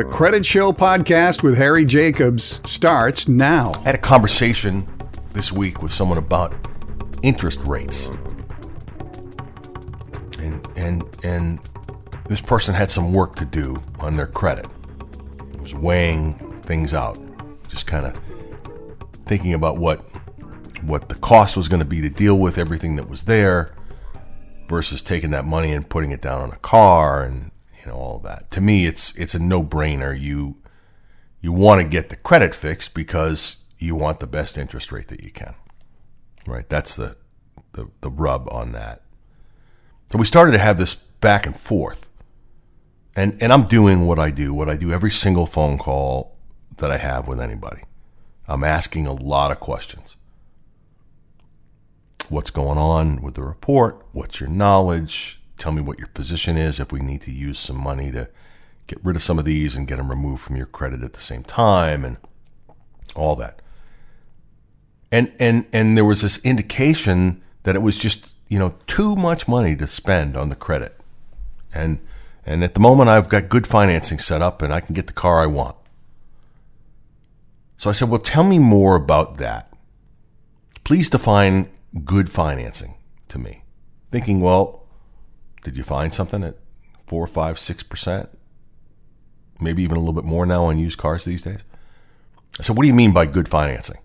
The Credit Show podcast with Harry Jacobs starts now. I had a conversation this week with someone about interest rates. And and and this person had some work to do on their credit. It was weighing things out, just kind of thinking about what what the cost was going to be to deal with everything that was there versus taking that money and putting it down on a car and you know all of that. To me, it's it's a no-brainer. You you want to get the credit fixed because you want the best interest rate that you can. Right? That's the the, the rub on that. So we started to have this back and forth. And and I'm doing what I do, what I do every single phone call that I have with anybody. I'm asking a lot of questions. What's going on with the report? What's your knowledge? Tell me what your position is if we need to use some money to get rid of some of these and get them removed from your credit at the same time and all that. And and and there was this indication that it was just, you know, too much money to spend on the credit. And and at the moment I've got good financing set up and I can get the car I want. So I said, "Well, tell me more about that. Please define good financing to me." Thinking, "Well, did you find something at four, five, six percent? Maybe even a little bit more now on used cars these days." Said, "What do you mean by good financing?"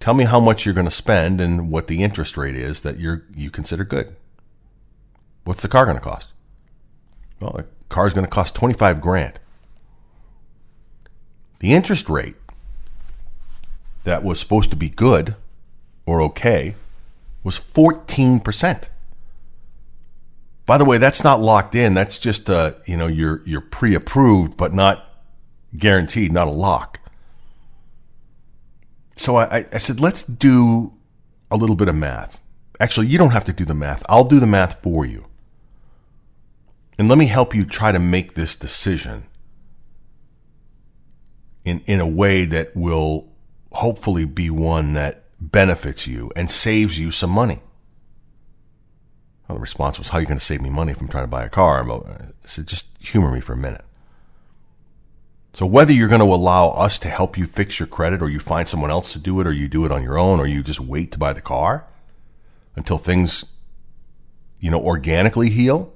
Tell me how much you're going to spend and what the interest rate is that you you consider good. What's the car going to cost? Well, the car is going to cost 25 grand. The interest rate that was supposed to be good or okay was 14%. By the way, that's not locked in. That's just uh, you know, you're you're pre-approved but not guaranteed, not a lock. So I, I said, let's do a little bit of math. Actually, you don't have to do the math. I'll do the math for you. And let me help you try to make this decision in, in a way that will hopefully be one that benefits you and saves you some money. Well, the response was, How are you going to save me money if I'm trying to buy a car? Uh, I said, Just humor me for a minute. So whether you're going to allow us to help you fix your credit or you find someone else to do it or you do it on your own or you just wait to buy the car until things you know organically heal.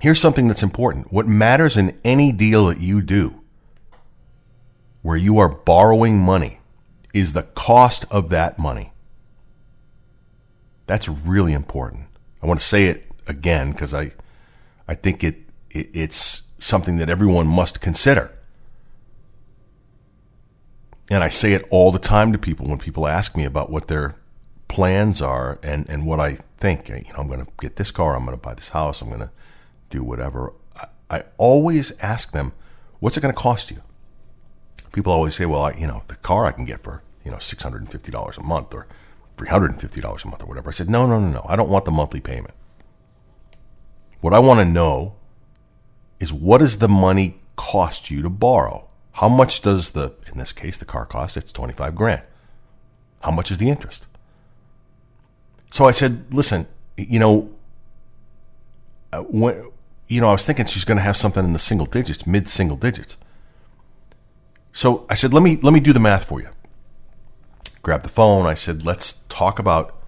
Here's something that's important. What matters in any deal that you do where you are borrowing money is the cost of that money. That's really important. I want to say it again because I I think it, it it's something that everyone must consider. And I say it all the time to people when people ask me about what their plans are and, and what I think. You know, I'm going to get this car, I'm going to buy this house, I'm going to do whatever. I, I always ask them, what's it going to cost you? People always say, well, I, you know, the car I can get for, you know, $650 a month or $350 a month or whatever. I said, no, no, no, no. I don't want the monthly payment. What I want to know is what does the money cost you to borrow? How much does the, in this case, the car cost? It's 25 grand. How much is the interest? So I said, listen, you know, uh, when, you know, I was thinking she's going to have something in the single digits, mid single digits. So I said, let me let me do the math for you. Grab the phone. I said, let's talk about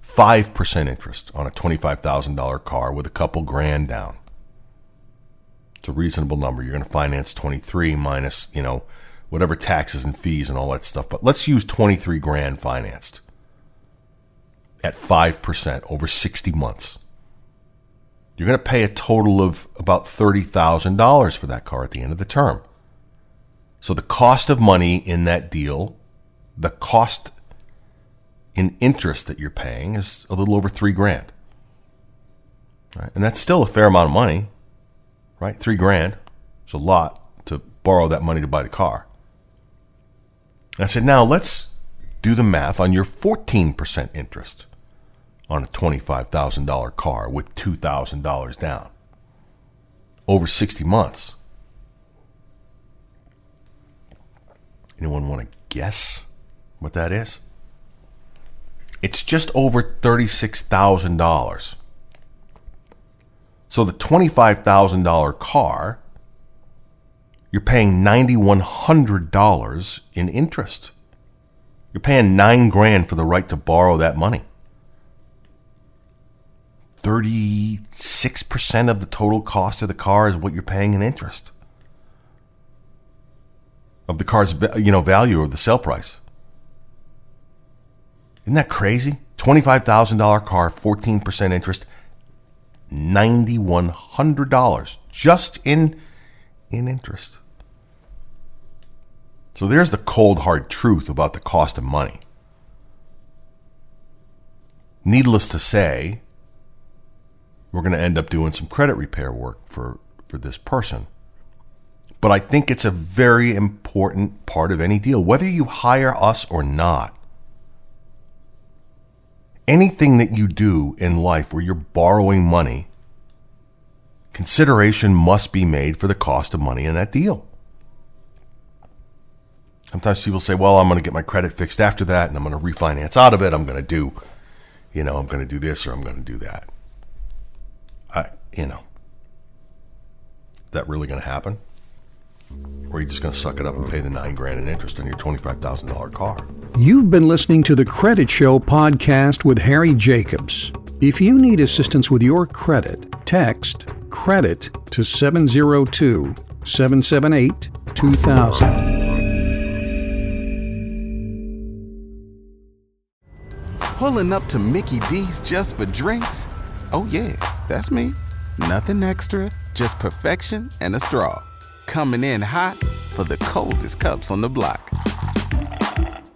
five percent interest on a twenty-five thousand dollar car with a couple grand down. It's a reasonable number. You're going to finance 23 minus, you know, whatever taxes and fees and all that stuff. But let's use 23 grand financed at 5% over 60 months. You're going to pay a total of about $30,000 for that car at the end of the term. So the cost of money in that deal, the cost in interest that you're paying is a little over 3 grand. Right? And that's still a fair amount of money right? Three grand. is a lot to borrow that money to buy the car. And I said, now let's do the math on your 14% interest on a $25,000 car with $2,000 down over 60 months. Anyone want to guess what that is? It's just over $36,000. So the $25,000 car, you're paying $9,100 in interest. You're paying nine grand for the right to borrow that money. 36% of the total cost of the car is what you're paying in interest of the car's you know value or the sale price. Isn't that crazy? $25,000 car, 14% interest, $9100 just in in interest. So there's the cold hard truth about the cost of money. Needless to say, we're going to end up doing some credit repair work for, for this person. But I think it's a very important part of any deal, whether you hire us or not. Anything that you do in life where you're borrowing money, consideration must be made for the cost of money in that deal. Sometimes people say, well, I'm going to get my credit fixed after that and I'm going to refinance out of it. I'm going to do, you know, I'm going to do this or I'm going to do that. I, you know, is that really going to happen? Or are you just going to suck it up and pay the nine grand in interest on your $25,000 car? You've been listening to the Credit Show podcast with Harry Jacobs. If you need assistance with your credit, text credit to 702 778 2000. Pulling up to Mickey D's just for drinks? Oh, yeah, that's me. Nothing extra, just perfection and a straw coming in hot for the coldest cups on the block.